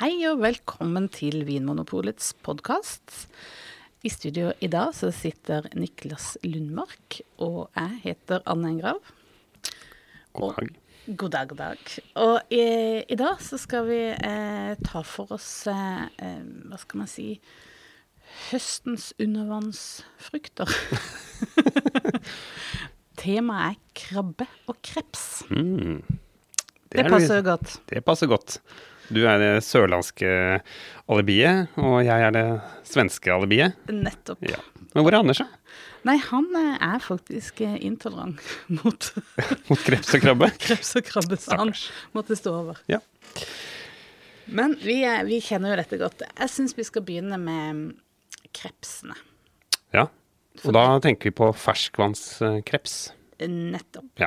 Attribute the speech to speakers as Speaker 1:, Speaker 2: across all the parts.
Speaker 1: Hei og velkommen til Vinmonopolets podkast. I studio i dag så sitter Niklas Lundmark, og jeg heter Anne Engrav.
Speaker 2: God dag.
Speaker 1: God dag, god dag. Og i, i dag så skal vi eh, ta for oss eh, eh, Hva skal man si Høstens undervannsfrukter. Temaet er krabbe og kreps.
Speaker 2: Mm.
Speaker 1: Det,
Speaker 2: det
Speaker 1: passer jo godt.
Speaker 2: Det passer godt. Du er det sørlandske alibiet, og jeg er det svenske alibiet.
Speaker 1: Nettopp.
Speaker 2: Ja. Men hvor er Anders, da?
Speaker 1: Nei, han eh, er faktisk eh, intolerant mot
Speaker 2: Mot kreps og krabbe?
Speaker 1: kreps og krabbe, så han måtte stå over.
Speaker 2: Ja.
Speaker 1: Men vi, er- vi kjenner jo dette godt. Jeg syns vi skal begynne med krepsene.
Speaker 2: ja. Og da tenker vi på ferskvannskreps.
Speaker 1: Nettopp.
Speaker 2: Ja.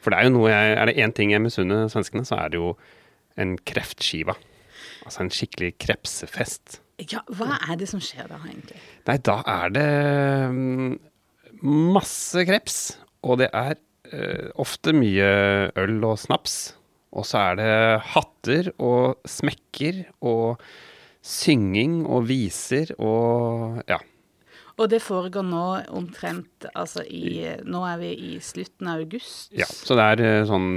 Speaker 2: For det er jo noe jeg Er det én ting jeg misunner svenskene, så er det jo en kreftskive. Altså en skikkelig krepsefest.
Speaker 1: Ja, hva er det som skjer da, egentlig?
Speaker 2: Nei, da er det mm, masse kreps, og det er eh, ofte mye øl og snaps. Og så er det hatter og smekker og synging og viser og ja.
Speaker 1: Og det foregår nå omtrent altså i Nå er vi i slutten av august.
Speaker 2: ja. Så det er eh, sånn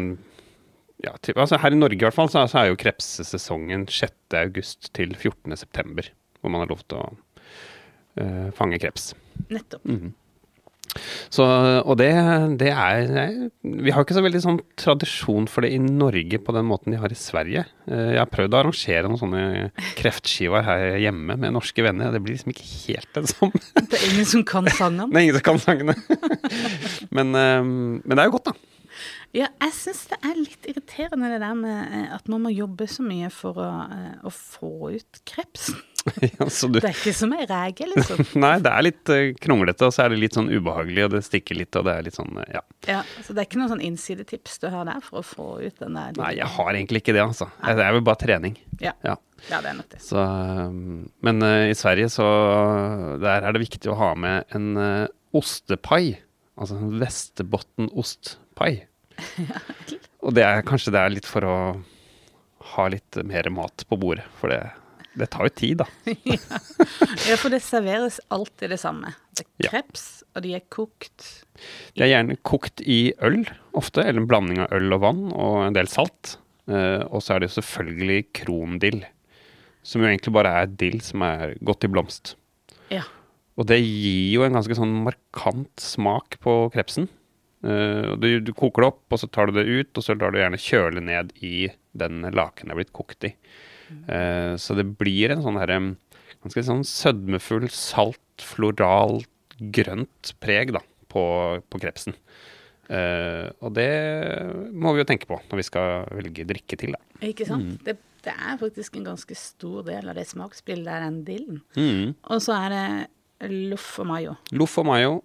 Speaker 2: ja, typ, altså Her i Norge i hvert fall, så, er jo krepsesesongen 6. august til 14. september, hvor man har lov til å uh, fange kreps.
Speaker 1: Nettopp.
Speaker 2: Så, og det, det er Vi har ikke så veldig sånn tradisjon for det i Norge på den måten de har i Sverige. Eh, Jeg har prøvd å arrangere noen sånne kreftskiver her hjemme med norske venner. Det blir liksom ikke helt det samme.
Speaker 1: Det er ingen som kan sangene.
Speaker 2: Det er ingen som kan sangene. Men, eh, men det er jo godt, da.
Speaker 1: Ja, jeg syns det er litt irriterende det der med eh, at man må jobbe så mye for å, eh, å få ut krepsen.
Speaker 2: Ja, du,
Speaker 1: Det er ikke som ei rege, liksom.
Speaker 2: nei, det er litt eh, kronglete, og så er det litt sånn ubehagelig, og det stikker litt, og det er litt sånn Ja.
Speaker 1: Ja, Så det er ikke noen sånn innsidetips du har der for å få ut den der
Speaker 2: Nei, jeg har egentlig ikke det, altså. Det er vel bare trening.
Speaker 1: Ja,
Speaker 2: Ja.
Speaker 1: ja det er nok det.
Speaker 2: Så, men uh, i Sverige så Der er det viktig å ha med en uh, ostepai. Altså en Västerbottenostpai. Og det er kanskje det er litt for å ha litt mer mat på bordet. For det, det tar jo tid, da.
Speaker 1: Ja, for det serveres alltid det samme. Det er
Speaker 2: Ja.
Speaker 1: kreps, og de er kokt.
Speaker 2: De er gjerne kokt i øl ofte, eller en blanding av øl og vann og en del salt. Uh, og så er det jo selvfølgelig krondill. Som jo egentlig bare er dill som er godt i blomst.
Speaker 1: Ja.
Speaker 2: Og det gir jo en ganske sånn markant smak på krepsen. Eh, du, du koker det opp, og så tar du det ut, og så lar du gjerne kjøle ned i den laken det er blitt kokt i. Mm. så det blir en sånn herre ganske sånn sødmefull, salt, floral, grønt preg da, på, på krepsen. Uh, og det må vi jo tenke på når vi skal velge drikke til, da.
Speaker 1: Ikke sant?
Speaker 2: Mm.
Speaker 1: Det, det er faktisk en ganske stor del av det smaksbildet, er den dillen.
Speaker 2: Mm.
Speaker 1: Og så er det loff og mayo.
Speaker 2: Loff og mayo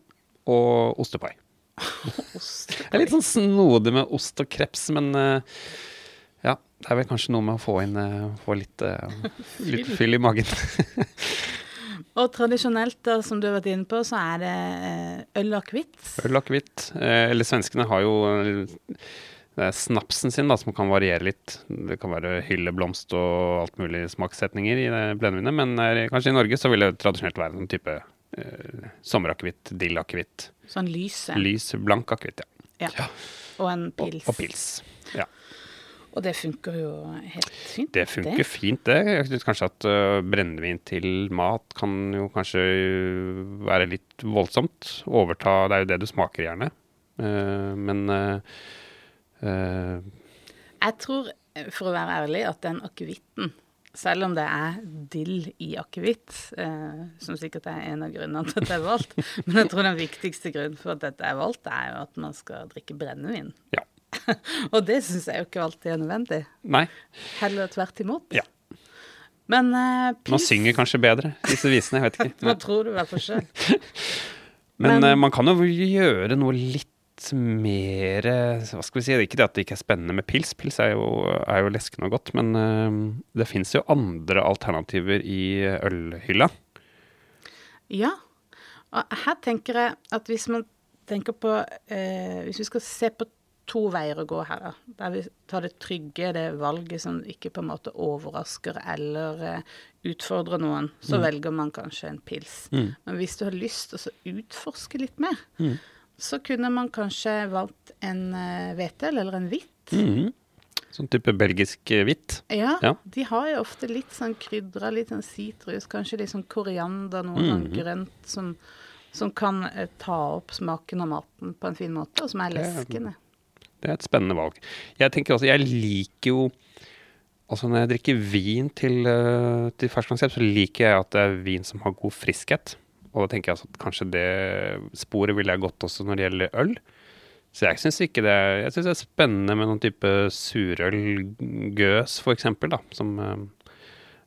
Speaker 2: og ostepai. Det er litt sånn snodig med ost og kreps, men uh, ja, det er vel kanskje noe med å få inn uh, få litt, uh, litt fyll i magen.
Speaker 1: Og tradisjonelt, da, som du har vært inne på, så er det øl og akevitt.
Speaker 2: Øl og akevitt. Eller svenskene har jo det er snapsen sin, da, som kan variere litt. Det kan være hylleblomst og alt mulig smakssetninger i blendevinet, men er, kanskje i Norge så vil det tradisjonelt være en type eh, sommerakevitt, dillakevitt,
Speaker 1: Sånn lys.
Speaker 2: lys, blank akevitt, ja.
Speaker 1: Ja. Og en pils.
Speaker 2: og pils. Ja.
Speaker 1: Og det funker jo helt fint.
Speaker 2: Det funker fint, det. Jeg synes kanskje at uh, brennevin til mat kan jo kanskje øh, være litt voldsomt. Overta Det er jo det du smaker gjerne. Uh, men uh,
Speaker 1: Jeg tror, eh, for å være ærlig, at den akevitten, selv om det er dill i akevitt, eh, som sikkert er en av grunnene til at det er valgt, men jeg tror den viktigste grunnen for at dette er valgt, er jo at man skal drikke brennevin.
Speaker 2: ja.
Speaker 1: Og det syns jeg jo ikke alltid er nødvendig.
Speaker 2: Nei.
Speaker 1: Heller tvert imot.
Speaker 2: Ja.
Speaker 1: Men eh,
Speaker 2: Man synger kanskje bedre, disse visene. Jeg vet ikke.
Speaker 1: Hva tror du i hvert fall sjøl?
Speaker 2: Men,
Speaker 1: Men-
Speaker 2: eh, man kan jo gjøre noe litt mer Hva skal vi si? Ikke det at det ikke er spennende med pils. Pils er jo, er jo leskende og godt. Men øh, det fins jo andre alternativer i ølhylla.
Speaker 1: Ja. Og her tenker jeg at hvis man tenker på eh, Hvis vi skal se på to veier å gå her, da. Der vi tar det trygge, det valget som ikke på en måte overrasker eller eh, utfordrer noen. Så velger man kanskje en pils. Men hvis du har lyst til å utforske litt mer, så kunne man kanskje valgt en uh, eller en hvitt.
Speaker 2: Mhm. Sånn type belgisk eh, hvitt.
Speaker 1: Ja,
Speaker 2: Ja.
Speaker 1: de har jo ofte litt sånn krydra, litt sånn sitrus, kanskje litt sånn koriander, noe sånn grønt som, som kan eh, ta opp smaken av maten på en fin måte, og som er leskende.
Speaker 2: Det er et spennende valg. Jeg tenker også, jeg liker jo Altså når jeg drikker vin til, til ferskvannsrept, så liker jeg at det er vin som har god friskhet. Og da tenker jeg altså at kanskje det sporet ville jeg gått også når det gjelder øl. Så jeg syns ikke det Jeg det er spennende med noen type surølgøs, for eksempel, da, som eh,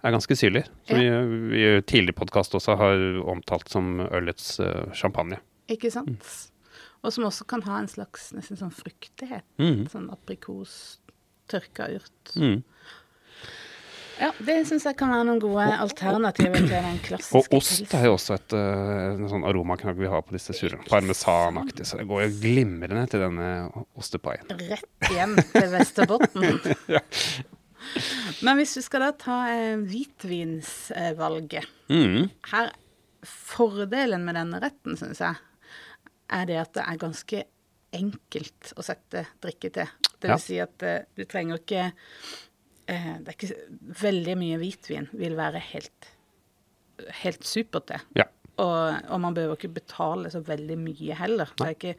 Speaker 2: er ganske syrlig. Som vi, vi i tidligere podkast også har omtalt som ølets eh, champagne.
Speaker 1: Ikke sant? Og som også kan ha en slags nesten sånn fruktighet.
Speaker 2: Mm.
Speaker 1: Sånn aprikos, tørka urt.
Speaker 2: Mm.
Speaker 1: Ja, det syns jeg kan være noen gode alternativer til den klassiske
Speaker 2: Og ost er jo også et, uh, sånn aromaknagg vi har på disse surene. Parmesanaktig. Så det går jo glimrende til denne ostepaien.
Speaker 1: Rett hjem til Vesterbotten. Men hvis du skal da ta eh, hvitvinsvalget
Speaker 2: Mm.
Speaker 1: her, Fordelen med denne retten, syns jeg, er det at det er ganske enkelt å sette drikke til. Det vil
Speaker 2: Ja.
Speaker 1: si at eh, du trenger ikke eh, Det er ikke veldig mye hvitvin vil være helt, helt supert, det.
Speaker 2: Ja.
Speaker 1: Og, og man behøver ikke betale så veldig mye heller. Det er ikke,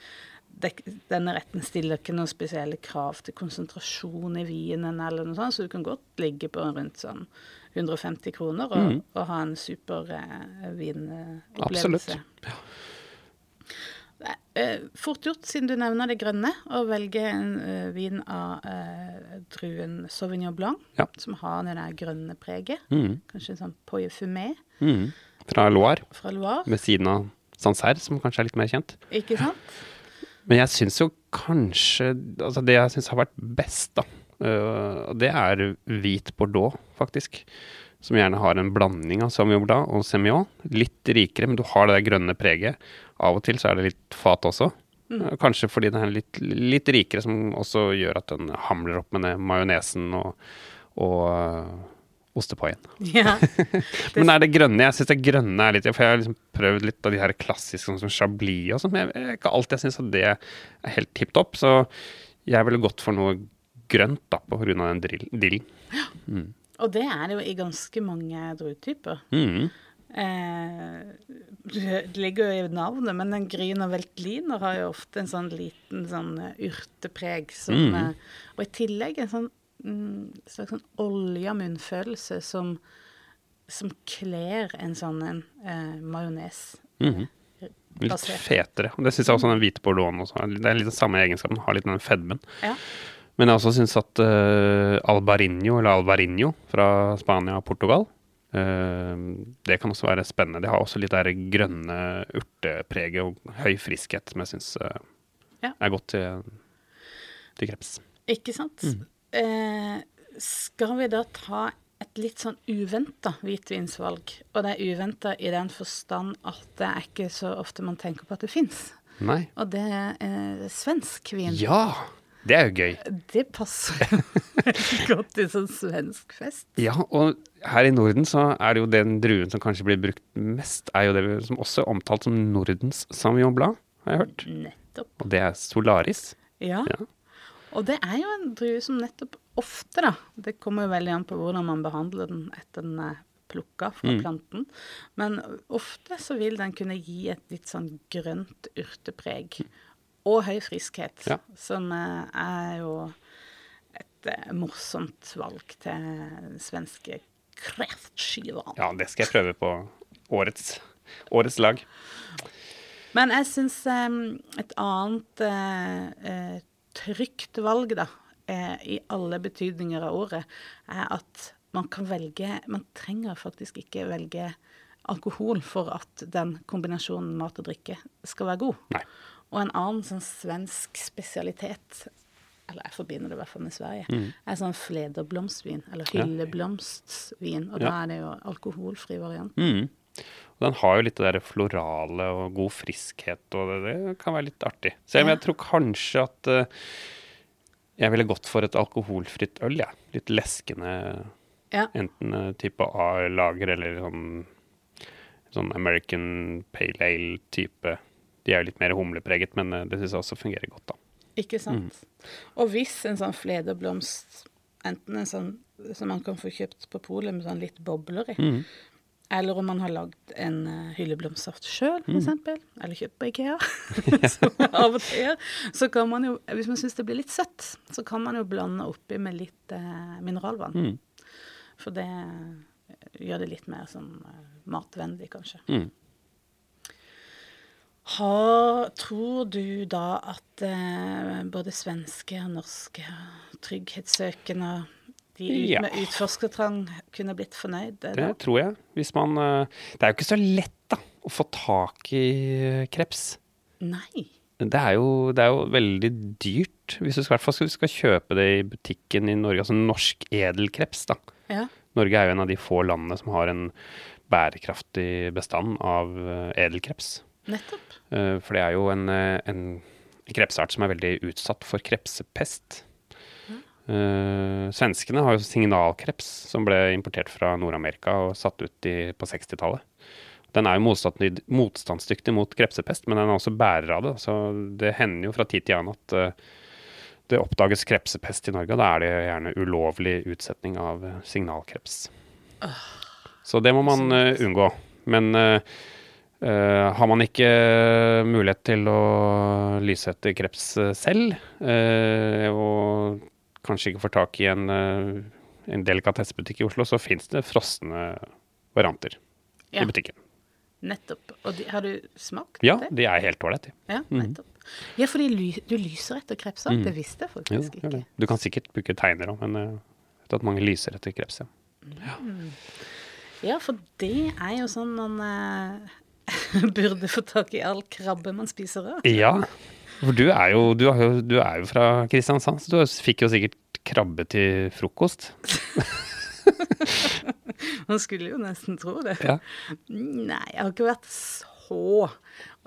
Speaker 1: det, denne retten stiller ikke noen spesielle krav til konsentrasjon i vinen, eller noe sånt, så du kan godt ligge på rundt sånn 150 kroner og, og ha en super eh, vinopplevelse.
Speaker 2: Absolutt.
Speaker 1: Eh, fort gjort, siden du nevner det grønne, å velge en eh, vin av eh, druen Sauvignon Blanc,
Speaker 2: Ja.
Speaker 1: som har det der grønne preget.
Speaker 2: Mm.
Speaker 1: Kanskje en sånn Poye Fumé
Speaker 2: Mm. Fra Loire,
Speaker 1: fra Loire.
Speaker 2: ved siden av Sancerre, som kanskje er litt mer kjent.
Speaker 1: Ikke sant?
Speaker 2: Men jeg syns jo kanskje Altså det jeg syns har vært best, da, øh, det er hvit bordeaux, faktisk. Som gjerne har en blanding av Sauvignon Blanc og Semillon. Litt rikere, men du har det der grønne preget. Av og til så er det litt fat også. Mm. Kanskje fordi den er litt, litt rikere, som også gjør at den hamler opp med den majonesen og, og uh, ostepaien.
Speaker 1: Ja.
Speaker 2: Men er det grønne? Jeg syns det grønne er litt For jeg har liksom prøvd litt av de her klassiske, sånn som Chablis og sånn. Men jeg, ikke alltid jeg syns at det er helt tipp topp. Så jeg ville gått for noe grønt, da, på grunn av den drill- Mm.
Speaker 1: Og det er det jo i ganske mange druetyper.
Speaker 2: Mm.
Speaker 1: Eh, det ligger jo i navnet, men en Grüner Veltliner har jo ofte en sånn liten sånn eh, urtepreg som
Speaker 2: Mm.
Speaker 1: eh, Og i tillegg en sånn mm, slags sånn olja munnfølelse som som kler en sånn en eh, majones.
Speaker 2: Mhm. Litt
Speaker 1: Basert.
Speaker 2: fetere. Det syns jeg også den hvite bordeauxen også. Det er litt den samme egenskapen, har litt den fedmen.
Speaker 1: Ja.
Speaker 2: Men jeg også syns at uh, Albarinho, eller albarinho fra Spania og Portugal Det kan også være spennende. Det har også litt det der grønne urtepreget og høy friskhet som jeg syns
Speaker 1: Ja.
Speaker 2: er godt til, til kreps.
Speaker 1: Ikke sant? Eh, skal vi da ta et litt sånn uventa hvitvinsvalg? Og det er uventa i den forstand at det er ikke så ofte man tenker på at det fins. Og det er eh, svensk vin.
Speaker 2: Ja! Det er jo gøy.
Speaker 1: Det passer godt til sånn svensk fest.
Speaker 2: Ja, og her i Norden så er det jo den druen som kanskje blir brukt mest, er jo det som også er omtalt som Nordens Sauvignon blad, har jeg hørt.
Speaker 1: Nettopp.
Speaker 2: Og det er Solaris.
Speaker 1: Ja.
Speaker 2: Ja.
Speaker 1: Og det er jo en drue som nettopp ofte, da Det kommer jo veldig an på hvordan man behandler den etter den er plukka fra
Speaker 2: Mm.
Speaker 1: planten. Men ofte så vil den kunne gi et litt sånn grønt urtepreg. Og høy friskhet.
Speaker 2: Ja.
Speaker 1: Som eh, er jo et eh, morsomt valg til svenske kreftskiver.
Speaker 2: Ja, det skal jeg prøve på årets, årets lag.
Speaker 1: Men jeg syns et annet eh, eh, trygt valg, da, eh, i alle betydninger av ordet, er at man kan velge Man trenger faktisk ikke velge alkohol for at den kombinasjonen mat og drikke skal være god.
Speaker 2: Nei.
Speaker 1: Og en annen sånn svensk spesialitet, eller jeg forbinder det i hvert fall med Sverige, er sånn flederblomstvin, eller
Speaker 2: Mm.
Speaker 1: Hylleblomstvin. Og
Speaker 2: Ja.
Speaker 1: da er det jo alkoholfri variant.
Speaker 2: Mm. Og den har jo litt det der florale og god friskhet, og det, det kan være litt artig. Så jeg, men jeg tror kanskje at uh, Jeg ville gått for et alkoholfritt øl, jeg. Litt leskende.
Speaker 1: Ja.
Speaker 2: Enten uh, type A-lager eller sånn, sånn American Pale Ale-type. De er jo litt mer humlepreget, men uh, det syns jeg også fungerer godt, da.
Speaker 1: Ikke sant? Og hvis en sånn flederblomst, enten en sånn som man kan få kjøpt på polet med sånn litt bobler i,
Speaker 2: Mm.
Speaker 1: eller om man har lagd en uh, hylleblomstsaft sjøl,
Speaker 2: Mm.
Speaker 1: f.eks., eller kjøpt på Ikea, som av og til gjør, så kan man jo, hvis man syns det blir litt søtt, så kan man jo blande oppi med litt eh, mineralvann.
Speaker 2: Mm.
Speaker 1: For det eh, gjør det litt mer sånn eh, matvennlig, kanskje.
Speaker 2: Mm.
Speaker 1: Har, tror du da at eh, både svenske og norske trygghetssøkende de ut
Speaker 2: Ja.
Speaker 1: med utforskertrang kunne blitt fornøyd?
Speaker 2: Det
Speaker 1: da?
Speaker 2: tror jeg. Hvis man eh, Det er jo ikke så lett, da, å få tak i eh, kreps.
Speaker 1: Nei.
Speaker 2: Det er, jo, det er jo veldig dyrt, hvis du skal, skal, skal kjøpe det i butikken i Norge. Altså norsk edelkreps, da.
Speaker 1: Ja.
Speaker 2: Norge er jo en av de få landene som har en bærekraftig bestand av eh, edelkreps.
Speaker 1: Nettopp.
Speaker 2: Eh, For det er jo en, eh, en krepsart som er veldig utsatt for krepsepest. Uh, svenskene har jo signalkreps, som ble importert fra Nord-Amerika og satt ut i, på 60-tallet. Den er jo motstandsdyktig, motstandsdyktig mot krepsepest, men den er også bærer av det. Så det hender jo fra tid til annen at uh, det oppdages krepsepest i Norge, og da er det gjerne ulovlig utsetning av signalkreps. Så det må man eh, unngå. Men eh, eh, har man ikke mulighet til å lyse etter kreps eh, selv, uh, og kanskje ikke får tak i en, uh, en delikatessebutikk i Oslo, så fins det frosne varianter
Speaker 1: Ja,
Speaker 2: i butikken.
Speaker 1: nettopp. Og de, har du smakt
Speaker 2: Ja,
Speaker 1: det?
Speaker 2: de er helt ålreite.
Speaker 1: Ja, nettopp. Ja, fordi ly, du lyser etter kreps
Speaker 2: òg? Mm.
Speaker 1: Det visste jeg faktisk
Speaker 2: jo,
Speaker 1: ikke.
Speaker 2: Du kan sikkert bruke tegner òg, men eh, jeg vet at mange lyser etter kreps. Ja.
Speaker 1: Ja, for det er jo sånn man eh, burde få tak i all krabbe man spiser rød.
Speaker 2: ja, for du er jo, du er jo, du er jo fra Kristiansand, så du fikk jo sikkert krabbe til frokost.
Speaker 1: Man skulle jo nesten tro det.
Speaker 2: Ja.
Speaker 1: Nei, jeg har ikke vært så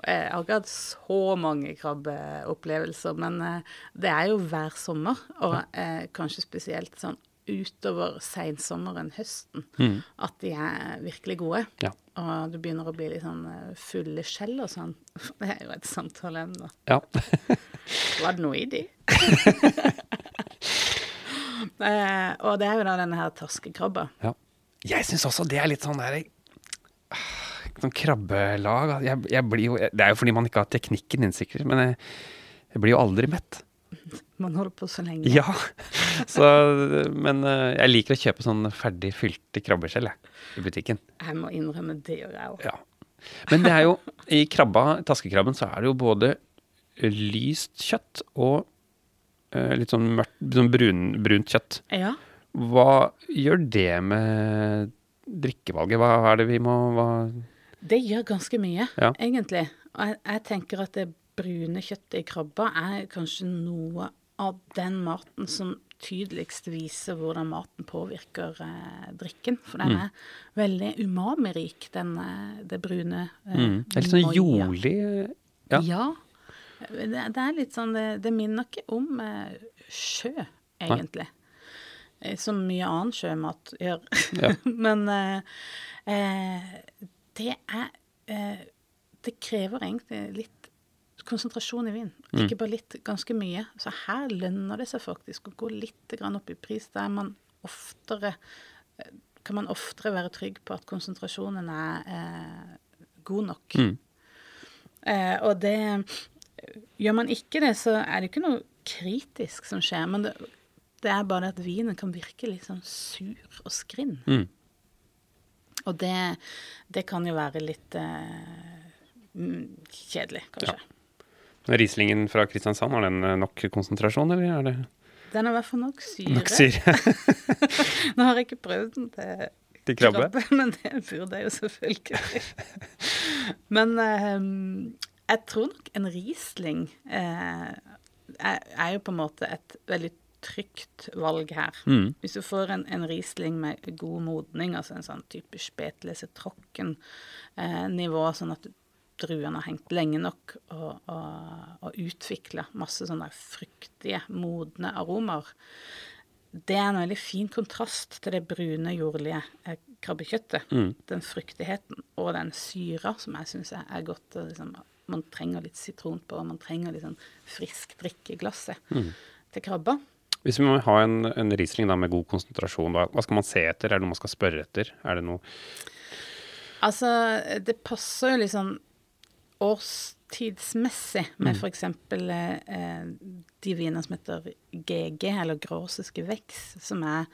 Speaker 1: Jeg har ikke hatt så mange krabbeopplevelser, men eh, det er jo hver sommer, og eh, kanskje spesielt sånn utover sensommeren, høsten,
Speaker 2: Mm.
Speaker 1: at de er virkelig gode.
Speaker 2: Ja.
Speaker 1: Og du begynner å bli litt sånn eh, fulle skjell og sånn. Det er jo et samtaleemne.
Speaker 2: ja.
Speaker 1: Var det noe i de? og det er jo da denne her torskekrabba.
Speaker 2: Ja. Jeg syns også det er litt sånn der Sånn krabbelag. Jeg, jeg blir jo, det er jo fordi man ikke har teknikken din, sikkert, men jeg, jeg blir jo aldri mett.
Speaker 1: Man holder på så lenge.
Speaker 2: Ja. Så, men eh, jeg liker å kjøpe sånn ferdig fylte krabbeskjell jeg, i butikken.
Speaker 1: Jeg må innrømme det gjør jeg òg.
Speaker 2: Ja. Men det er jo I krabba, taskekrabben, så er det jo både lyst kjøtt og eh, litt sånn mørkt, sånn brun, brunt kjøtt.
Speaker 1: Ja.
Speaker 2: Hva gjør det med drikkevalget? Hva er det vi må hva?
Speaker 1: Det gjør ganske mye,
Speaker 2: Ja.
Speaker 1: egentlig. Og jeg, jeg tenker at det brune kjøttet i krabba er kanskje noe av den maten som tydeligst viser hvordan maten påvirker eh, drikken. For den
Speaker 2: Mm.
Speaker 1: er veldig umami-rik, den, eh, det brune eh,
Speaker 2: Mm. Det er litt sånn jordlig Ja.
Speaker 1: Ja. Det, det er litt sånn Det, det minner ikke om eh, sjø, egentlig. Nei. Som mye annen sjømat gjør.
Speaker 2: Ja.
Speaker 1: Men eh, eh, det er eh, Det krever egentlig litt konsentrasjon i vin.
Speaker 2: Mm.
Speaker 1: Ikke bare litt, ganske mye. Så her lønner det seg faktisk å gå litt grann opp i pris. Der man oftere eh, kan man oftere være trygg på at konsentrasjonen er eh, god nok.
Speaker 2: Mm.
Speaker 1: Eh, og det Gjør man ikke det, så er det ikke noe kritisk som skjer. Men det, det er bare det at vinen kan virke litt sånn sur og skrinn.
Speaker 2: Mm.
Speaker 1: Og det, det kan jo være litt eh, mm, kjedelig, kanskje.
Speaker 2: Rieslingen fra Kristiansand, har den eh, nok konsentrasjon, eller er det
Speaker 1: Den har i hvert fall nok syre.
Speaker 2: nok syre
Speaker 1: Nå har jeg ikke prøvd den til
Speaker 2: til krabbe?
Speaker 1: men det burde jeg jo selvfølgelig. men eh, jeg tror nok en Riesling eh, er, er jo på en måte et veldig trygt valg her.
Speaker 2: Mm.
Speaker 1: Hvis du får en, en Riesling med god modning, altså en sånn type spetlese trocken eh, nivå, sånn at du, druene har hengt lenge nok og, og, og utvikla masse sånne fruktige, modne aromaer. Det er en veldig fin kontrast til det brune, jordlige krabbekjøttet. krabbekjøttet. Den fruktigheten og den syra som jeg syns er, godt. Liksom, man trenger litt sitron på, og man trenger litt sånn frisk drikke i glasset til krabba.
Speaker 2: Hvis vi må ha en, en Riesling med god konsentrasjon, hva skal man se etter? Er det noe man skal spørre etter? Er det noe
Speaker 1: Altså, det passer jo liksom årstidsmessig med for eksempel eh, de vinene som heter GG, eller Gråsiske Veks, som er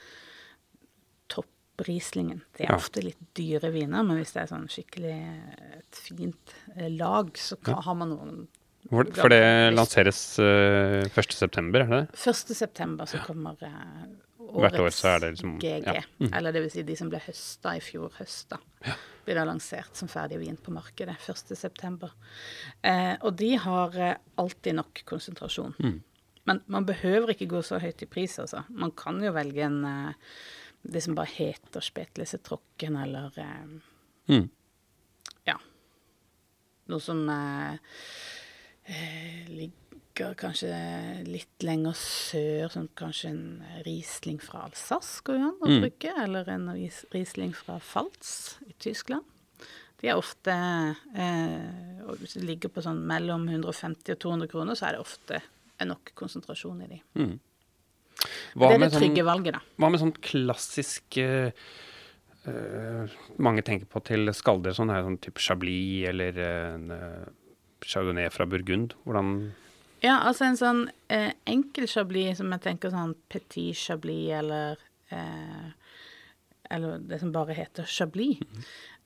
Speaker 1: topprislingen. Det er
Speaker 2: Ja.
Speaker 1: ofte litt dyre viner, men hvis det er sånn skikkelig eh, et fint eh, lag, så kan, har man noen
Speaker 2: For, for det lanseres uh, 1.9., er det det?
Speaker 1: 1. september så kommer eh,
Speaker 2: Hvert år
Speaker 1: årets
Speaker 2: så er det liksom-
Speaker 1: GG.
Speaker 2: ja. Mm.
Speaker 1: Eller det vil si de som ble høsta i fjor høst, da. Blir da lansert som ferdig vin på markedet 1. september. Eh, og de har eh, alltid nok konsentrasjon.
Speaker 2: Mm.
Speaker 1: Men man behøver ikke gå så høyt i pris, altså. Man kan jo velge en eh, det som bare heter Spetlese Tråkken, eller eh,
Speaker 2: Mm.
Speaker 1: ja. Noe som eh, ligger kanskje litt lenger sør, som kanskje en Riesling fra Alsace går an å
Speaker 2: Mm.
Speaker 1: eller en Ries- Riesling fra Falz i Tyskland. De er ofte eh, og Hvis det ligger på sånn mellom 150 og 200 kroner, så er det ofte nok konsentrasjon i de.
Speaker 2: Hva
Speaker 1: det er det
Speaker 2: sånn-
Speaker 1: trygge valget, da.
Speaker 2: Hva med sånn klassisk eh, eh, Mange tenker på til skalder sånn her, sånn type Chablis eller en eh, Chardonnay fra Burgund. Hvordan
Speaker 1: Ja, altså en sånn eh, enkel chablis som jeg tenker sånn petit chablis eller eh, Eller det som bare heter chablis.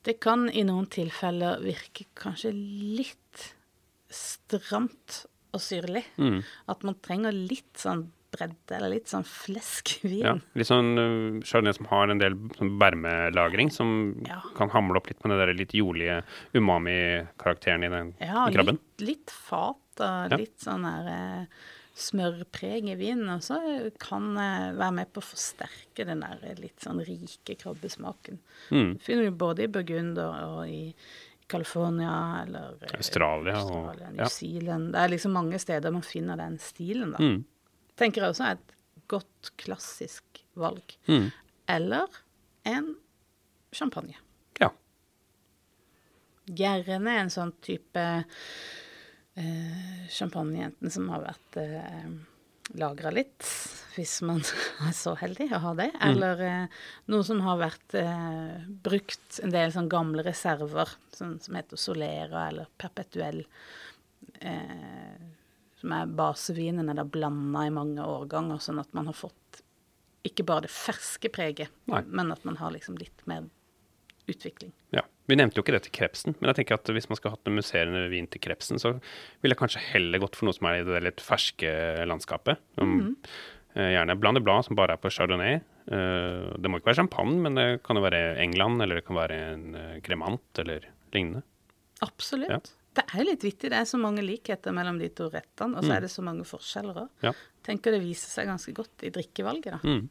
Speaker 1: Det kan i noen tilfeller virke kanskje litt stramt og syrlig.
Speaker 2: Mm.
Speaker 1: At man trenger litt sånn bredde, eller litt sånn fleskvin.
Speaker 2: Ja, litt sånn uh, Chardonnay som har en del sånn bermelagring, som
Speaker 1: Ja.
Speaker 2: kan hamle opp litt med den der litt jordlige umami-karakteren i den
Speaker 1: Ja,
Speaker 2: i krabben.
Speaker 1: litt, litt fat og litt sånn der eh, smørpreg i vinen. Og så kan eh, være med på å forsterke den der eh, litt sånn rike krabbesmaken.
Speaker 2: Mm.
Speaker 1: Finner du både i Burgund og, og i California eller Australia,
Speaker 2: Australia og-
Speaker 1: New
Speaker 2: ja.
Speaker 1: Zealand. Det er liksom mange steder man finner den stilen, da.
Speaker 2: Mm.
Speaker 1: Tenker jeg også er et godt klassisk valg.
Speaker 2: Mm.
Speaker 1: Eller en champagne.
Speaker 2: Ja.
Speaker 1: Gjerne en sånn type eh, champagnejentene som har vært eh, lagra litt, hvis man er så heldig å ha det, eller eh, noe som har vært eh, brukt en del sånn gamle reserver, sånn som heter Solera eller Perpetuell, eh, som er basevinene der blanda i mange årganger, sånn at man har fått ikke bare det ferske preget,
Speaker 2: Nei.
Speaker 1: men at man har liksom litt mer utvikling.
Speaker 2: ja. Vi nevnte jo ikke det til krepsen, men jeg tenker at hvis man skal hatt en musserende vin til krepsen, så ville jeg kanskje heller gått for noe som er i det litt ferske landskapet. Som,
Speaker 1: Mhm.
Speaker 2: eh, gjerne Blanc de Blanc, som bare er på chardonnay. Eh, det må ikke være champagne, men det kan jo være England, eller det kan være en kremant, eller lignende.
Speaker 1: Absolutt.
Speaker 2: Ja.
Speaker 1: Det er jo litt vittig. Det er så mange likheter mellom de to rettene, og så er det så mange forskjeller òg.
Speaker 2: Ja.
Speaker 1: Tenker det viser seg ganske godt i drikkevalget, da.
Speaker 2: Mm.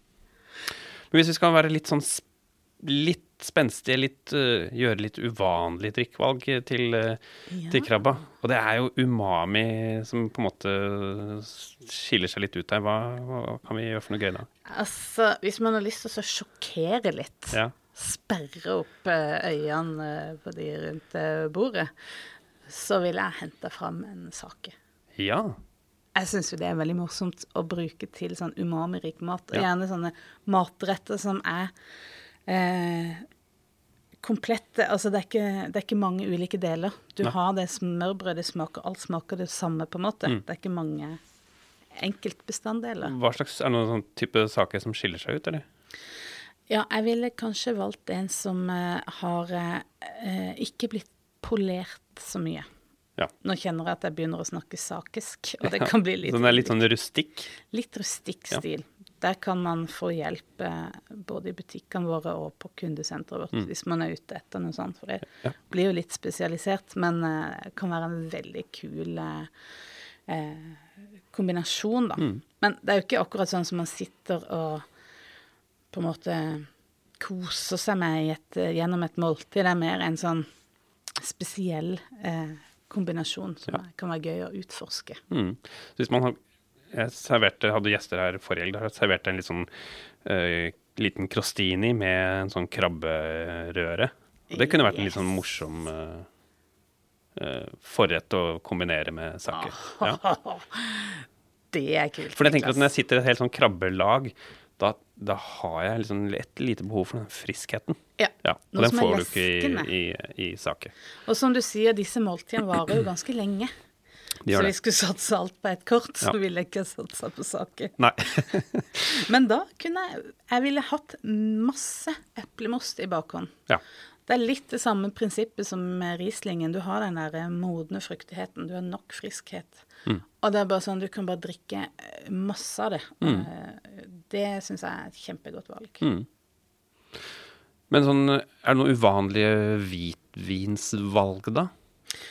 Speaker 2: Men hvis vi skal være litt sånn sp- litt spenstige, litt, uh, gjøre litt uvanlig drikkvalg til, uh,
Speaker 1: Ja.
Speaker 2: til krabba, og det er jo umami som på en måte skiller seg litt ut her, hva, hva kan vi gjøre for noe gøy da?
Speaker 1: Altså, hvis man har lyst til å sjokkere litt,
Speaker 2: Ja.
Speaker 1: sperre opp eh, øynene eh, på de rundt eh, bordet, så vil jeg hente fram en sake.
Speaker 2: Ja.
Speaker 1: Jeg syns jo det er veldig morsomt å bruke til sånn umami-rik mat. Og
Speaker 2: Ja.
Speaker 1: gjerne sånne matretter som er eh, komplette. Altså det er, ikke, det er ikke mange ulike deler. Du
Speaker 2: Nei.
Speaker 1: har det smørbrødet, smaker, alt smaker det samme, på en måte.
Speaker 2: Mm.
Speaker 1: Det er ikke mange enkeltbestanddeler.
Speaker 2: Hva slags, Er det noen sånn type saker som skiller seg ut, eller?
Speaker 1: Ja, jeg ville kanskje valgt en som uh, har uh, ikke blitt polert så mye.
Speaker 2: Ja.
Speaker 1: Nå kjenner jeg at jeg begynner å snakke sakisk, og det kan bli litt Så
Speaker 2: Den er litt sånn rustikk?
Speaker 1: Litt rustikk
Speaker 2: Ja.
Speaker 1: Der kan man få hjelp eh, både i butikkene våre og på kundesenteret vårt hvis man er ute etter noe sånt. For det
Speaker 2: Mm. Ja.
Speaker 1: blir jo litt spesialisert, men eh, kan være en veldig kul eh, kombinasjon, da.
Speaker 2: Mm.
Speaker 1: Men det er jo ikke akkurat sånn som man sitter og på en måte koser seg med i et, gjennom et måltid. Det er mer en sånn spesiell eh, kombinasjon som ja. kan være gøy å utforske.
Speaker 2: Mm. Så hvis man har, jeg serverte, hadde gjester her forrige helg, da serverte en litt sånn uh, liten crostini med en sånn krabberøre. Og det kunne vært en litt sånn morsom uh, forrett å kombinere med saker. Ja.
Speaker 1: Det er kult.
Speaker 2: For jeg tenker at når jeg sitter i et helt sånn krabbelag, da, da har jeg liksom et lite behov for den friskheten.
Speaker 1: ja.
Speaker 2: Ja, og den får du ikke i, i, i saker.
Speaker 1: Og som du sier, disse måltidene varer jo ganske lenge.
Speaker 2: De
Speaker 1: Så vi skulle satse alt på et kort, så
Speaker 2: Ja.
Speaker 1: ville jeg ikke satsa på saker.
Speaker 2: Nei.
Speaker 1: Men da kunne jeg Jeg ville hatt masse eplemost i bakhånd.
Speaker 2: ja.
Speaker 1: Det er litt det samme prinsippet som med Rieslingen. Du har den der eh, modne fruktigheten. Du har nok friskhet.
Speaker 2: Mm.
Speaker 1: Og det er bare sånn du kan bare drikke eh, masse av det. Mm. Det syns jeg er et kjempegodt valg.
Speaker 2: Mm. Men sånn, er det noen uvanlige hvitvinsvalg, da?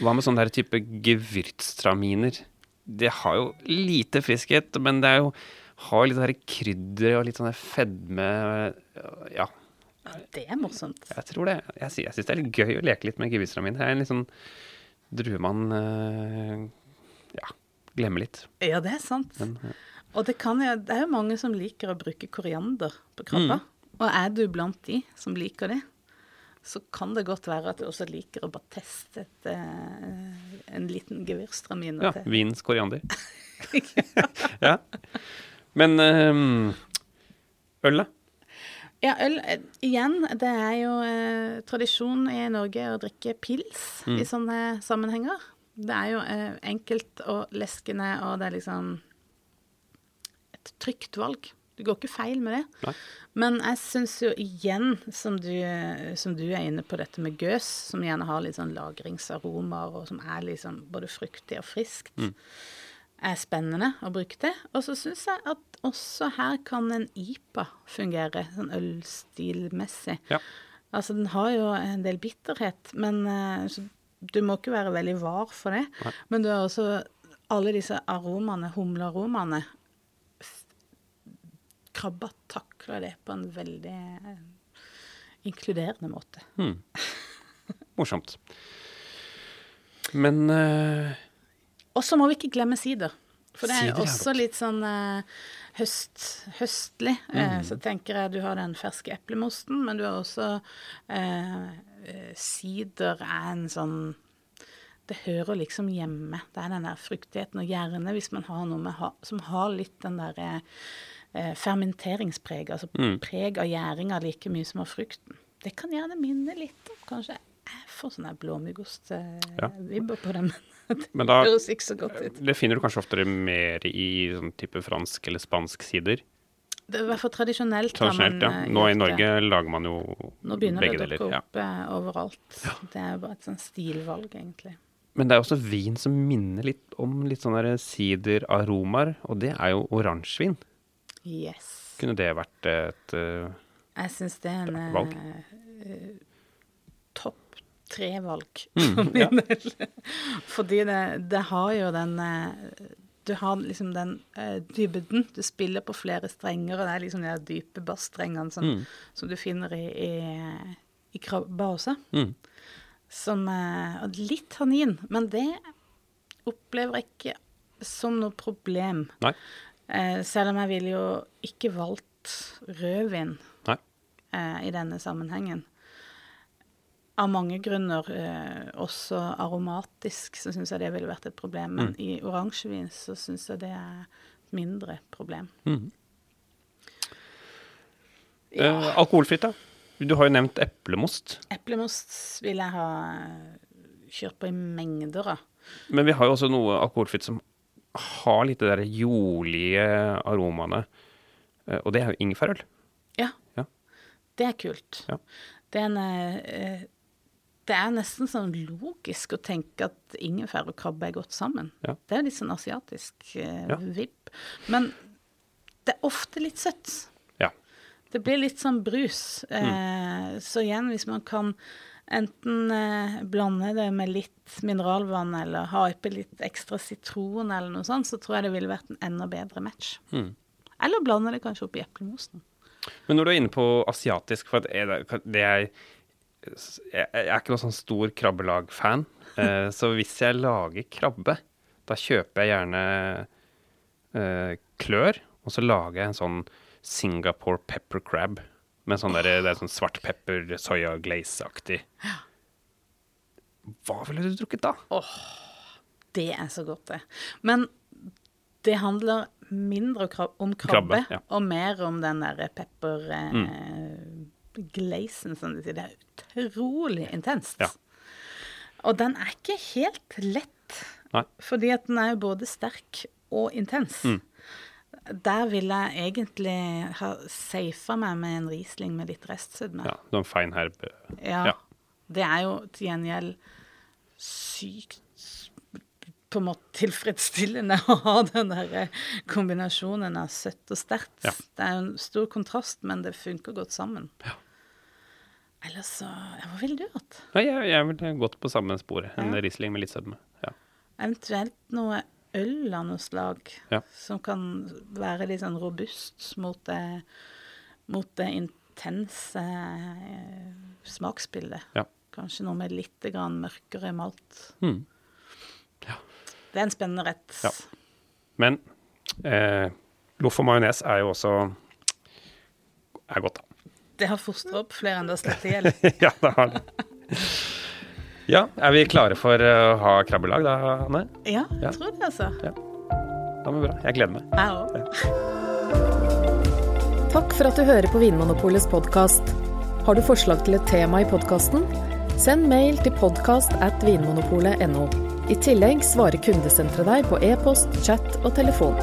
Speaker 2: Hva med sånn der type gewürztraminer? Det har jo lite friskhet, men det jo har litt sånn krydder og litt sånn fedme Ja,
Speaker 1: Det er morsomt.
Speaker 2: jeg tror det. Jeg, jeg syns det er litt gøy å leke litt med gewürztraminer. Det er en litt sånn druemann eh, Ja, glemmer litt.
Speaker 1: Ja, det er sant.
Speaker 2: Men, ja.
Speaker 1: Og det, kan det er jo mange som liker å bruke koriander på krabba.
Speaker 2: Mm.
Speaker 1: Og er du blant de som liker det, så kan det godt være at du også liker å bare teste et, eh, en liten gewürztraminer
Speaker 2: ja, vins koriander. ja. Men eh, øl, da?
Speaker 1: Ja, øl eh, igjen. Det er jo eh, tradisjon i Norge å drikke pils
Speaker 2: Mm.
Speaker 1: i sånne sammenhenger. Det er jo eh, enkelt og leskende, og det er liksom et trygt valg. Du går ikke feil med det.
Speaker 2: Nei.
Speaker 1: Men jeg syns jo igjen, som du, som du er inne på dette med gøs, som gjerne har litt sånn lagringsaromaer, og som er liksom både fruktig og friskt, er spennende å bruke det. Og så syns jeg at også her kan en IPA fungere, sånn ølstilmessig.
Speaker 2: Ja.
Speaker 1: Altså, den har jo en del bitterhet, men eh, så du må ikke være veldig var for det.
Speaker 2: Nei.
Speaker 1: Men du har også alle disse aromaene, humlearomaene. Krabba takler det på en veldig eh, inkluderende måte.
Speaker 2: Hmm. Morsomt. Men uh...
Speaker 1: Og så må vi ikke glemme sider. For det er
Speaker 2: Sider er
Speaker 1: også litt sånn uh, høst, høstlig.
Speaker 2: Mm.
Speaker 1: Uh, så tenker jeg du har den ferske eplemosten, men du har også Sider er en sånn Det hører liksom hjemme. Det er den der fruktigheten. Og gjerne hvis man har noe med, ha, som har litt den der eh, fermenteringspreg, altså
Speaker 2: Mm.
Speaker 1: preg av gjæringa like mye som av frukten. Det kan gjerne minne litt om kanskje Jeg får sånne
Speaker 2: Ja.
Speaker 1: blåmuggost-vibber på det, men det
Speaker 2: Men da-
Speaker 1: høres ikke så godt ut.
Speaker 2: det finner du kanskje oftere mer i sånn type fransk eller spansk sider.
Speaker 1: Det er i hvert fall tradisjonelt.
Speaker 2: Tradisjonelt,
Speaker 1: man,
Speaker 2: ja.
Speaker 1: eh,
Speaker 2: Nå i Norge
Speaker 1: det.
Speaker 2: lager man jo begge deler.
Speaker 1: Nå begynner det å dukke opp ja. overalt. Det er jo bare et sånn stilvalg, egentlig.
Speaker 2: Men det er også vin som minner litt om litt sånne der sideraromaer, og det er jo oransjevin.
Speaker 1: Yes.
Speaker 2: Kunne det vært et valg?
Speaker 1: Jeg syns det er en
Speaker 2: Valg.
Speaker 1: eh, eh, topp tre-valg
Speaker 2: Mm,
Speaker 1: for
Speaker 2: ja.
Speaker 1: del. Fordi det, det har jo den eh, Du har liksom den uh, dybden. Du spiller på flere strenger, og det er liksom de dype bassstrengene som,
Speaker 2: Mm.
Speaker 1: som du finner i, i, i krabba også.
Speaker 2: mm.
Speaker 1: Som uh, Litt tannin, men det opplever jeg ikke som noe problem.
Speaker 2: Nei.
Speaker 1: Eh, selv om jeg ville jo ikke valgt rødvin eh, i denne sammenhengen. Av mange grunner, eh, også aromatisk, så syns jeg det ville vært et problem. Men
Speaker 2: Mm.
Speaker 1: i oransjevin så syns jeg det er et mindre problem.
Speaker 2: Mm.
Speaker 1: Ja,
Speaker 2: Eh, alkoholfritt, da? Du har jo nevnt eplemost.
Speaker 1: Eplemost vil jeg ha kjørt på i mengder av.
Speaker 2: Men vi har jo også noe alkoholfritt som har litt det der jordlige aromaene. Eh, Og det er jo ingefærøl.
Speaker 1: Ja.
Speaker 2: Ja.
Speaker 1: Det er kult.
Speaker 2: Ja.
Speaker 1: Det er en eh, Det er nesten sånn logisk å tenke at ingefær og krabbe er godt sammen.
Speaker 2: Ja.
Speaker 1: Det er litt sånn asiatisk eh,
Speaker 2: Ja.
Speaker 1: vibb. Men det er ofte litt søtt.
Speaker 2: Ja.
Speaker 1: Det blir litt sånn brus.
Speaker 2: Mm.
Speaker 1: Eh, så igjen, hvis man kan enten eh, blande det med litt mineralvann eller ha oppi litt ekstra sitron eller noe sånt, så tror jeg det ville vært en enda bedre match.
Speaker 2: Mm.
Speaker 1: Eller blande det kanskje oppi eplemosen.
Speaker 2: Men når du er inne på asiatisk, for det, det er jeg er ikke noen sånn stor krabbelag-fan. Eh, så hvis jeg lager krabbe, da kjøper jeg gjerne eh, klør, og så lager jeg en sånn Singapore pepper crab. Med sånn der, det er sånn svart pepper, soya glaze-aktig. Hva ville du drukket da?
Speaker 1: Det er så godt, det. Men det handler mindre om krabbe,
Speaker 2: Krabbe, ja.
Speaker 1: og mer om den derre pepper eh, glazen, som de sier. Det er utrolig intenst.
Speaker 2: Ja.
Speaker 1: Og den er ikke helt lett,
Speaker 2: Nei.
Speaker 1: fordi at den er både sterk og intens.
Speaker 2: Mm.
Speaker 1: Der ville jeg egentlig ha safa meg med en Riesling med litt restsødme.
Speaker 2: Ja, noen fein herb.
Speaker 1: Ja.
Speaker 2: Ja.
Speaker 1: Det er jo til gjengjeld sykt på en måte tilfredsstillende å ha den der kombinasjonen av søtt og sterkt.
Speaker 2: Ja.
Speaker 1: Det er jo en stor kontrast, men det funker godt sammen.
Speaker 2: Ja.
Speaker 1: Ellers så ja, Hva ville du hatt?
Speaker 2: Nei, jeg, jeg ville gått på samme sporet. En
Speaker 1: Ja.
Speaker 2: Riesling med litt sødme. Ja.
Speaker 1: Eventuelt noe øl av noe slag
Speaker 2: Ja.
Speaker 1: som kan være litt sånn robust mot det, mot det intense eh, smaksbildet.
Speaker 2: Ja.
Speaker 1: Kanskje noe med litt grann mørkere malt.
Speaker 2: Mm.
Speaker 1: Det er en spennende rett.
Speaker 2: Ja. Men eh, loff og majones er jo også er godt, da.
Speaker 1: Det har fostra opp flere enn det har slått i hjel.
Speaker 2: ja, det har det. Ja, er vi klare for eh, å ha krabbelag da, Anne?
Speaker 1: Ja, jeg
Speaker 2: Ja.
Speaker 1: tror det, altså.
Speaker 2: Da må det bra. Jeg gleder meg.
Speaker 1: Jeg òg.
Speaker 3: Takk for at du hører på Vinmonopolets podkast. Har du forslag til et tema i podkasten? Send mail til podkast at vinmonopolet.no. I tillegg svarer kundesenteret deg på e-post, chat og telefon.